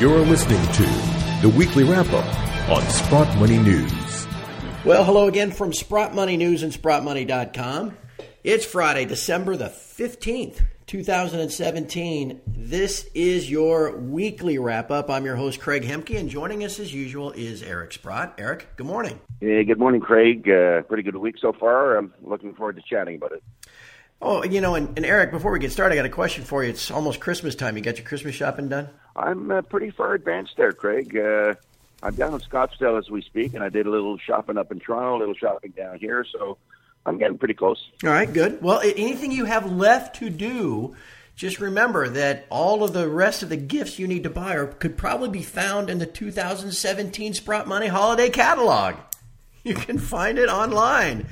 You're listening to the weekly wrap up on Sprott Money News. Well, hello again from Sprott Money News and SprottMoney.com. It's Friday, December the 15th, 2017. This is your weekly wrap up. I'm your host, Craig Hemke, and joining us as usual is Eric Sprott. Eric, good morning. Hey, good morning, Craig. Uh, pretty good week so far. I'm looking forward to chatting about it. Oh, you know, and, and, Eric, before we get started, I got a question for you. It's almost Christmas time. You got your Christmas shopping done? I'm uh, pretty far advanced there, Craig. Uh, I'm down in Scottsdale as we speak, and I did a little shopping up in Toronto, a little shopping down here. So I'm getting pretty close. All right, good. Well, anything you have left to do, just remember that all of the rest of the gifts you need to buy are, could probably be found in the 2017 Sprott Money Holiday Catalog. You can find it online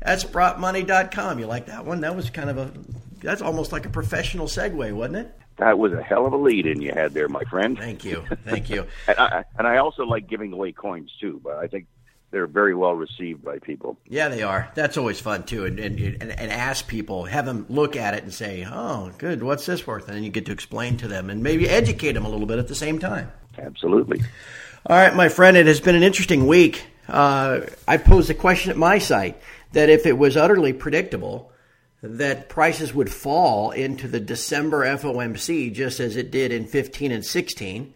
at sprottmoney.com. You like that one? That was kind of a, that's almost like a professional segue, wasn't it? That was a hell of a lead in you had there, my friend. Thank you. Thank you. and, I, and I also like giving away coins too, but I think they're very well received by people. Yeah, they are. That's always fun too, and and, and and ask people, have them look at it and say, "Oh, good, what's this worth?" And then you get to explain to them and maybe educate them a little bit at the same time. Absolutely. All right, my friend, it has been an interesting week. Uh, I posed a question at my site that if it was utterly predictable that prices would fall into the December FOMC just as it did in 15 and 16,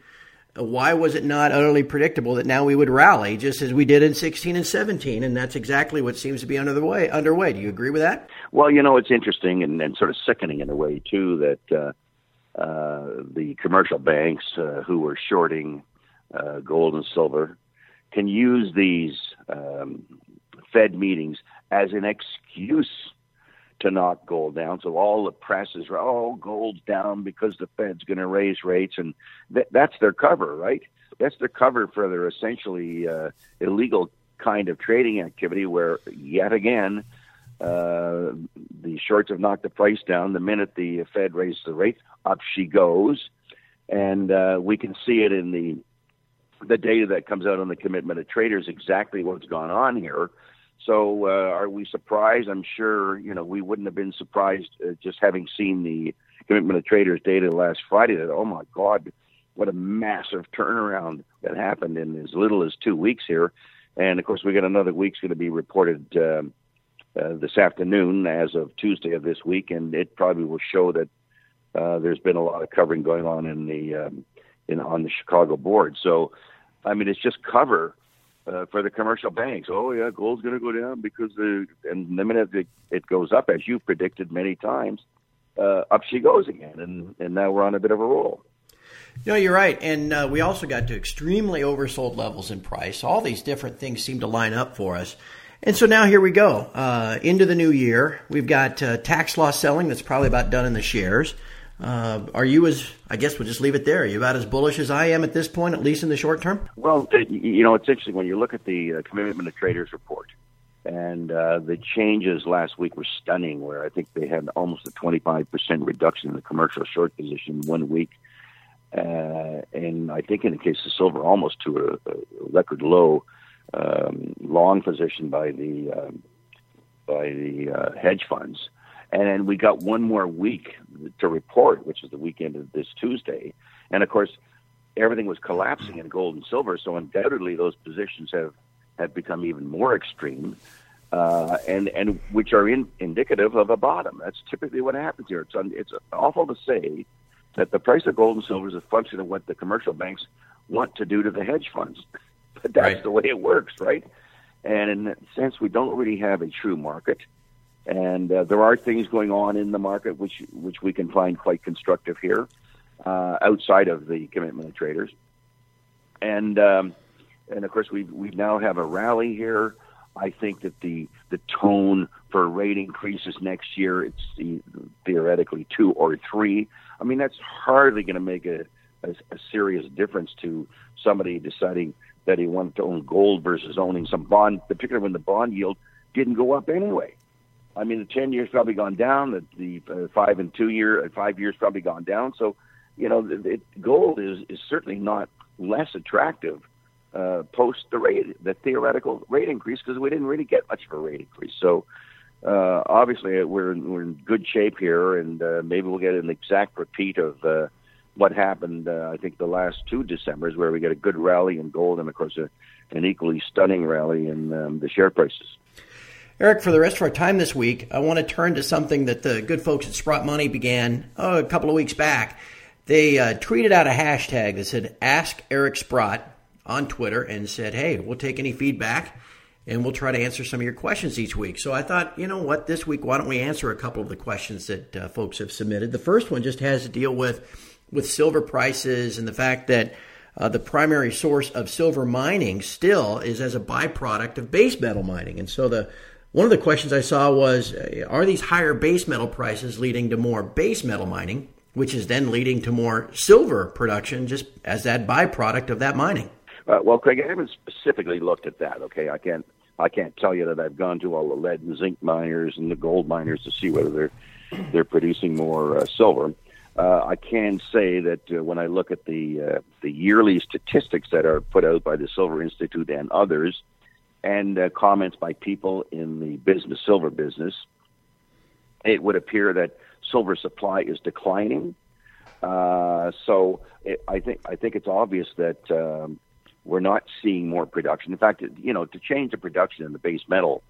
why was it not utterly predictable that now we would rally just as we did in 16 and 17? And that's exactly what seems to be under the way, underway. Do you agree with that? Well, you know, it's interesting and, and sort of sickening in a way, too, that uh, uh, the commercial banks uh, who were shorting uh, gold and silver can use these um, Fed meetings as an excuse to knock gold down. So all the press is, oh, gold's down because the Fed's going to raise rates, and th- that's their cover, right? That's their cover for their essentially uh, illegal kind of trading activity, where yet again uh, the shorts have knocked the price down. The minute the Fed raises the rate, up she goes, and uh, we can see it in the the data that comes out on the commitment of traders exactly what's gone on here. So, uh, are we surprised? I'm sure you know we wouldn't have been surprised uh, just having seen the commitment of traders data last Friday. That oh my God, what a massive turnaround that happened in as little as two weeks here. And of course, we got another week's going to be reported um, uh, this afternoon, as of Tuesday of this week, and it probably will show that uh, there's been a lot of covering going on in the um, in on the Chicago board. So, I mean, it's just cover uh, for the commercial banks. Oh yeah, gold's going to go down because the and the minute it, it goes up, as you predicted many times, uh, up she goes again, and and now we're on a bit of a roll. No, you're right, and uh, we also got to extremely oversold levels in price. All these different things seem to line up for us. And so now here we go uh, into the new year. We've got uh, tax loss selling that's probably about done in the shares. Uh, are you as, I guess we'll just leave it there. Are you about as bullish as I am at this point, at least in the short term? Well, you know, it's interesting when you look at the uh, Commitment of Traders report, and uh, the changes last week were stunning, where I think they had almost a 25% reduction in the commercial short position one week. Uh, and I think in the case of silver, almost to a, a record low um, long position by the um, by the uh, hedge funds. And then we got one more week to report, which is the weekend of this Tuesday. And of course, everything was collapsing in gold and silver. So undoubtedly, those positions have, have become even more extreme, uh, and and which are in, indicative of a bottom. That's typically what happens here. It's un, it's awful to say that the price of gold and silver is a function of what the commercial banks want to do to the hedge funds. But that's right. the way it works, right? And in that sense, we don't really have a true market and uh, there are things going on in the market which which we can find quite constructive here, uh, outside of the commitment of traders, and um, and of course we we now have a rally here. I think that the the tone for rate increases next year it's the, theoretically two or three. I mean that's hardly going to make a, a a serious difference to somebody deciding that he wanted to own gold versus owning some bond, particularly when the bond yield didn't go up anyway. I mean, the ten years probably gone down. The, the uh, five and two year, uh, five years probably gone down. So, you know, it, gold is is certainly not less attractive uh, post the rate, the theoretical rate increase, because we didn't really get much of a rate increase. So, uh, obviously, we're we're in good shape here, and uh, maybe we'll get an exact repeat of uh, what happened, uh, I think, the last two Decembers, where we get a good rally in gold and, of course, a, an equally stunning rally in um, the share prices. Eric, for the rest of our time this week, I want to turn to something that the good folks at Sprott Money began oh, a couple of weeks back. They uh, tweeted out a hashtag that said "Ask Eric Sprott" on Twitter and said, "Hey, we'll take any feedback." and we'll try to answer some of your questions each week. So I thought, you know what, this week, why don't we answer a couple of the questions that uh, folks have submitted? The first one just has to deal with with silver prices and the fact that uh, the primary source of silver mining still is as a byproduct of base metal mining. And so the one of the questions I saw was, uh, are these higher base metal prices leading to more base metal mining, which is then leading to more silver production just as that byproduct of that mining? Uh, well, Craig, I haven't specifically looked at that. Okay, I can't. I can't tell you that I've gone to all the lead and zinc miners and the gold miners to see whether they're they're producing more uh, silver. Uh, I can say that uh, when I look at the uh, the yearly statistics that are put out by the Silver Institute and others, and uh, comments by people in the business silver business, it would appear that silver supply is declining. Uh, so it, I think I think it's obvious that um, we're not seeing more production. In fact, you know, to change the production in the base metal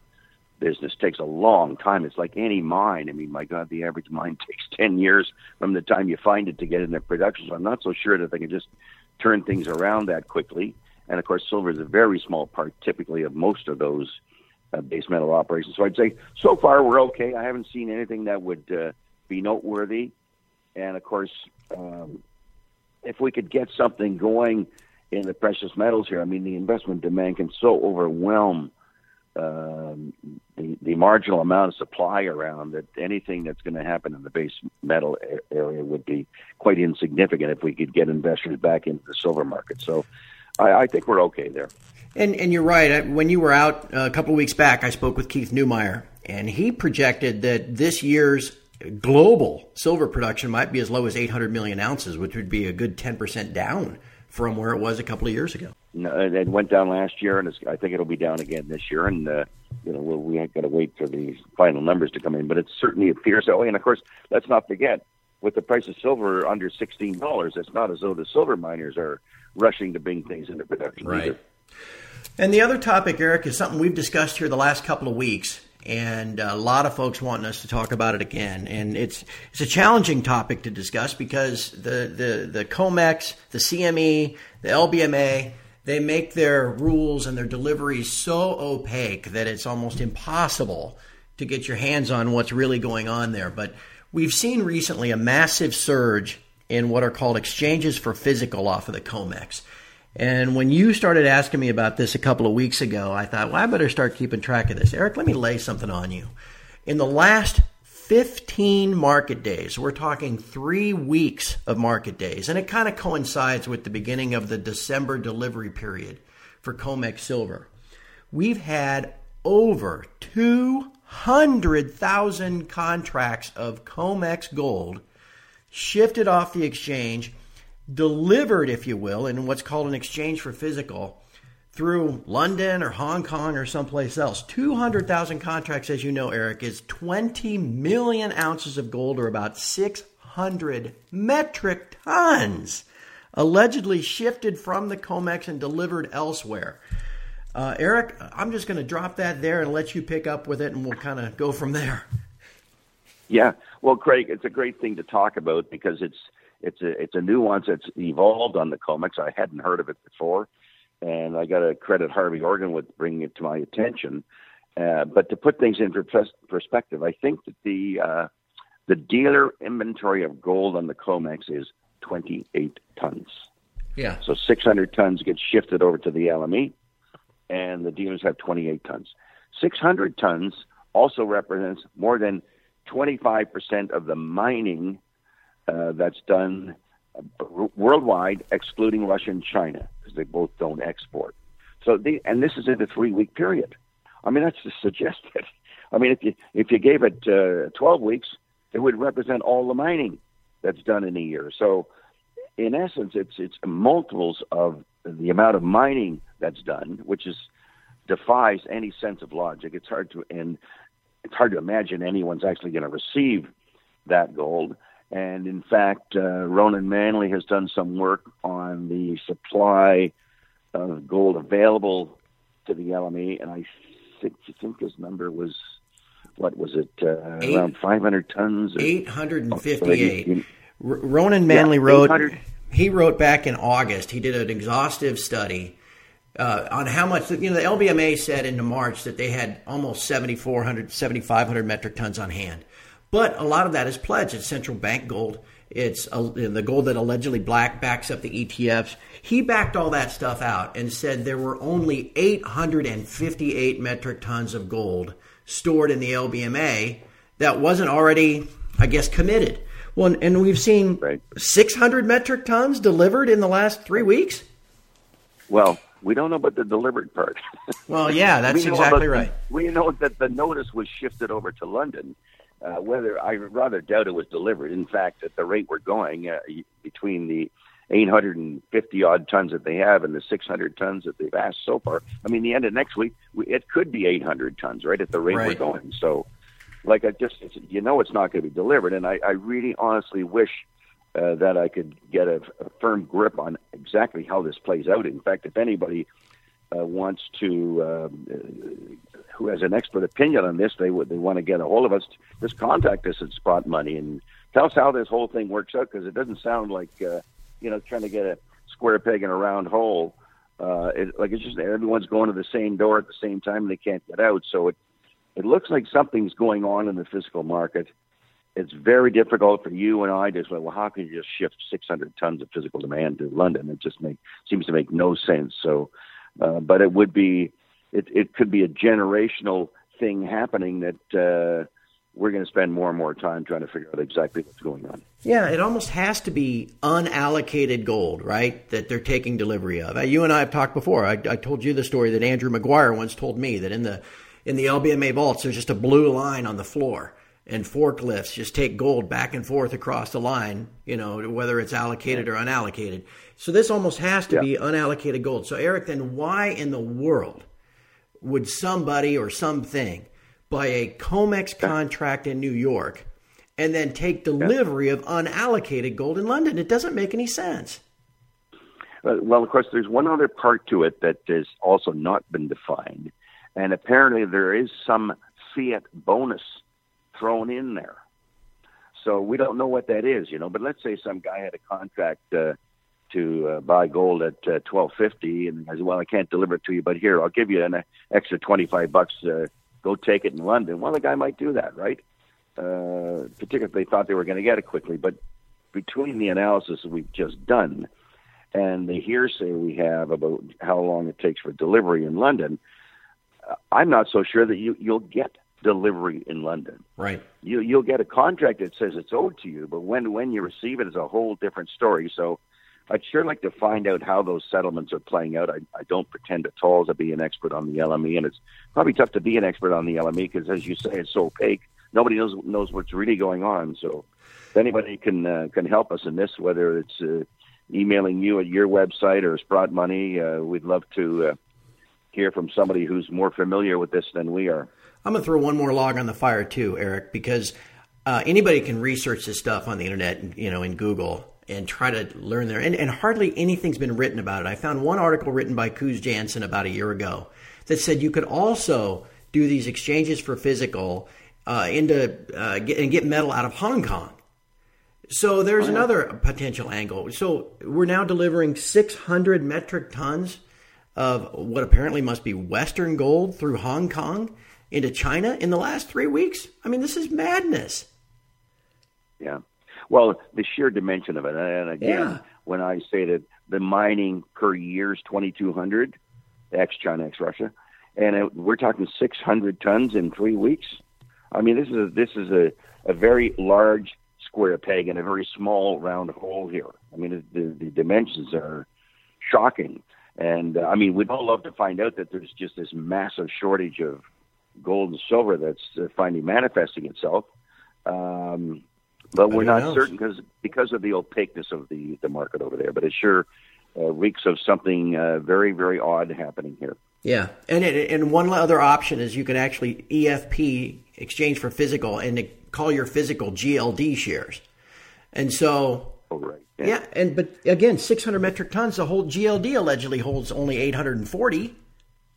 business takes a long time. It's like any mine. I mean, my God, the average mine takes 10 years from the time you find it to get into production. So I'm not so sure that they can just turn things around that quickly. And of course, silver is a very small part typically of most of those uh, base metal operations. So I'd say so far we're okay. I haven't seen anything that would uh, be noteworthy. And of course, um, if we could get something going in the precious metals here, I mean, the investment demand can so overwhelm um, the, the marginal amount of supply around that anything that's going to happen in the base metal area would be quite insignificant if we could get investors back into the silver market. So I, I think we're okay there. And, and you're right. When you were out a couple of weeks back, I spoke with Keith Neumeyer, and he projected that this year's global silver production might be as low as 800 million ounces, which would be a good 10% down from where it was a couple of years ago. No, it went down last year, and I think it'll be down again this year. And uh, you know, we'll, we have got to wait for the final numbers to come in, but it certainly appears that way. And of course, let's not forget, with the price of silver under sixteen dollars, it's not as though the silver miners are rushing to bring things into production. Right. Either. And the other topic, Eric, is something we've discussed here the last couple of weeks, and a lot of folks wanting us to talk about it again. And it's it's a challenging topic to discuss because the the the COMEX, the CME, the LBMA, they make their rules and their deliveries so opaque that it's almost impossible to get your hands on what's really going on there. But we've seen recently a massive surge in what are called exchanges for physical off of the COMEX. And when you started asking me about this a couple of weeks ago, I thought, well, I better start keeping track of this. Eric, let me lay something on you. In the last 15 market days, we're talking three weeks of market days, and it kind of coincides with the beginning of the December delivery period for COMEX Silver. We've had over 200,000 contracts of COMEX Gold shifted off the exchange delivered, if you will, in what's called an exchange for physical through London or Hong Kong or someplace else. 200,000 contracts, as you know, Eric, is 20 million ounces of gold or about 600 metric tons allegedly shifted from the COMEX and delivered elsewhere. Uh, Eric, I'm just going to drop that there and let you pick up with it, and we'll kind of go from there. Yeah, well, Craig, it's a great thing to talk about because it's it's a it's a nuance that's evolved on the COMEX. I hadn't heard of it before, and I got to credit Harvey Organ with bringing it to my attention. Uh, but to put things in perspective, I think that the uh, the dealer inventory of gold on the COMEX is 28 tons. Yeah. So 600 tons get shifted over to the LME, and the dealers have 28 tons. 600 tons also represents more than 25% of the mining uh, that's done uh, worldwide, excluding Russia and China, because they both don't export. So, the, and this is in a three-week period. I mean, that's just suggested. I mean, if you if you gave it uh, 12 weeks, it would represent all the mining that's done in a year. So, in essence, it's it's multiples of the amount of mining that's done, which is defies any sense of logic. It's hard to and it's hard to imagine anyone's actually going to receive that gold. And in fact, uh, Ronan Manly has done some work on the supply of gold available to the LME, and I think, I think his number was what was it uh, Eight, around 500 tons? Or, 858. Ronan Manly yeah, wrote. He wrote back in August. He did an exhaustive study uh, on how much. You know, the LBMA said into March that they had almost 7,400, 7,500 metric tons on hand, but a lot of that is pledged. It's central bank gold. It's uh, the gold that allegedly black backs up the ETFs. He backed all that stuff out and said there were only 858 metric tons of gold stored in the LBMA that wasn't already, I guess, committed. Well, and we've seen right. 600 metric tons delivered in the last three weeks. Well, we don't know about the delivered part. Well, yeah, that's exactly right. we know that the notice was shifted over to London. Uh, whether I rather doubt it was delivered. In fact, at the rate we're going, uh, between the 850 odd tons that they have and the 600 tons that they've asked so far. I mean, the end of next week, it could be 800 tons, right, at the rate right. we're going. So, like, I just, you know, it's not going to be delivered. And I, I really honestly wish uh, that I could get a, a firm grip on exactly how this plays out. In fact, if anybody uh, wants to, um, who has an expert opinion on this, they would they want to get a hold of us. Just contact us at Sprott Money and tell us how this whole thing works out because it doesn't sound like. Uh, you know, trying to get a square peg in a round hole. Uh, it, like it's just everyone's going to the same door at the same time and they can't get out. So it it looks like something's going on in the physical market. It's very difficult for you and I to say, well, how can you just shift 600 tons of physical demand to London? It just make seems to make no sense. So, uh, but it would be, it it could be a generational thing happening that. Uh, we're going to spend more and more time trying to figure out exactly what's going on. Yeah, it almost has to be unallocated gold, right? That they're taking delivery of. Uh, you and I have talked before. I, I told you the story that Andrew Maguire once told me that in the in the LBMA vaults, there's just a blue line on the floor, and forklifts just take gold back and forth across the line. You know, whether it's allocated or unallocated. So this almost has to yeah. be unallocated gold. So Eric, then why in the world would somebody or something buy a COMEX contract in New York and then take delivery of unallocated gold in London. It doesn't make any sense. Uh, well, of course, there's one other part to it that has also not been defined. And apparently, there is some fiat bonus thrown in there. So we don't know what that is, you know. But let's say some guy had a contract uh, to uh, buy gold at uh, twelve fifty, and I said, "Well, I can't deliver it to you, but here I'll give you an extra twenty five bucks uh, go take it in London. Well, the guy might do that, right? Uh, particularly if they thought they were going to get it quickly. But between the analysis we've just done and the hearsay we have about how long it takes for delivery in London, uh, I'm not so sure that you, you'll get delivery in London. Right. You you'll get a contract that says it's owed to you, but when when you receive it is a whole different story. So I'd sure like to find out how those settlements are playing out. I, I don't pretend at all to be an expert on the LME, and it's probably tough to be an expert on the LME because, as you say, it's so opaque. Nobody knows knows what's really going on. So, if anybody can uh, can help us in this, whether it's uh, emailing you at your website or Sprott Money, uh, we'd love to uh, hear from somebody who's more familiar with this than we are. I'm going to throw one more log on the fire too, Eric, because uh, anybody can research this stuff on the internet, you know, in Google and try to learn there. And, and, hardly anything's been written about it. I found one article written by Koos Jansen about a year ago that said you could also do these exchanges for physical uh, into uh, get, and get metal out of Hong Kong. So there's oh, another potential angle. So we're now delivering 600 metric tons of what apparently must be Western gold through Hong Kong into China in the last three weeks. I mean, this is madness. Yeah. Well, the sheer dimension of it, and again, yeah. when I say that the mining per year is 2,200, ex China, ex Russia, and it, we're talking 600 tons in three weeks. I mean, this is a, this is a, a very large square peg in a very small round hole here. I mean, the, the dimensions are shocking. And uh, I mean, we'd all love to find out that there's just this massive shortage of gold and silver that's uh, finally manifesting itself. Um, but we're not knows? certain because because of the opaqueness of the the market over there. But it sure uh, reeks of something uh, very very odd happening here. Yeah, and it, and one other option is you can actually EFP exchange for physical and call your physical GLD shares. And so, oh, right. yeah. yeah, and but again, 600 metric tons. The whole GLD allegedly holds only 840.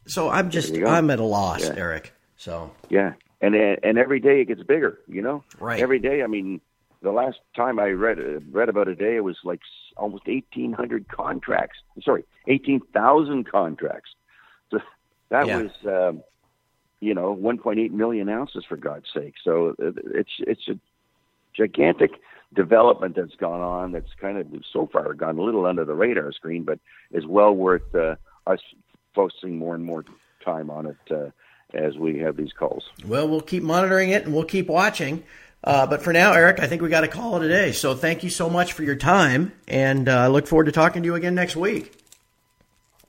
So I'm just I'm at a loss, yeah. Eric. So yeah, and and every day it gets bigger. You know, right? Every day. I mean, the last time I read read about a day, it was like almost 1,800 contracts. Sorry, 18,000 contracts. So that yeah. was, um, you know, 1.8 million ounces for God's sake. So uh, it's it's a gigantic development that's gone on. That's kind of so far gone a little under the radar screen, but is well worth uh, us focusing more and more time on it uh, as we have these calls. Well, we'll keep monitoring it and we'll keep watching. Uh, but for now, Eric, I think we got to call it a day. So thank you so much for your time, and I uh, look forward to talking to you again next week.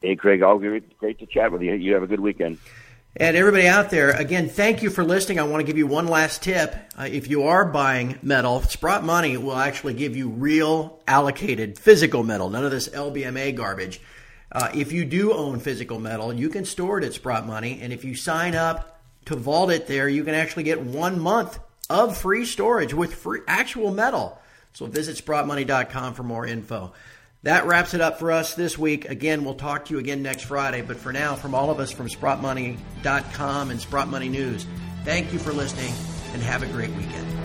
Hey, Craig, all great, great to chat with you. You have a good weekend. And everybody out there, again, thank you for listening. I want to give you one last tip. Uh, if you are buying metal, Sprott Money will actually give you real allocated physical metal, none of this LBMA garbage. Uh, if you do own physical metal, you can store it at Sprott Money. And if you sign up to vault it there, you can actually get one month of free storage with free actual metal. So visit sprottmoney.com for more info. That wraps it up for us this week. Again, we'll talk to you again next Friday. But for now, from all of us from sprottmoney.com and Sprott Money News, thank you for listening and have a great weekend.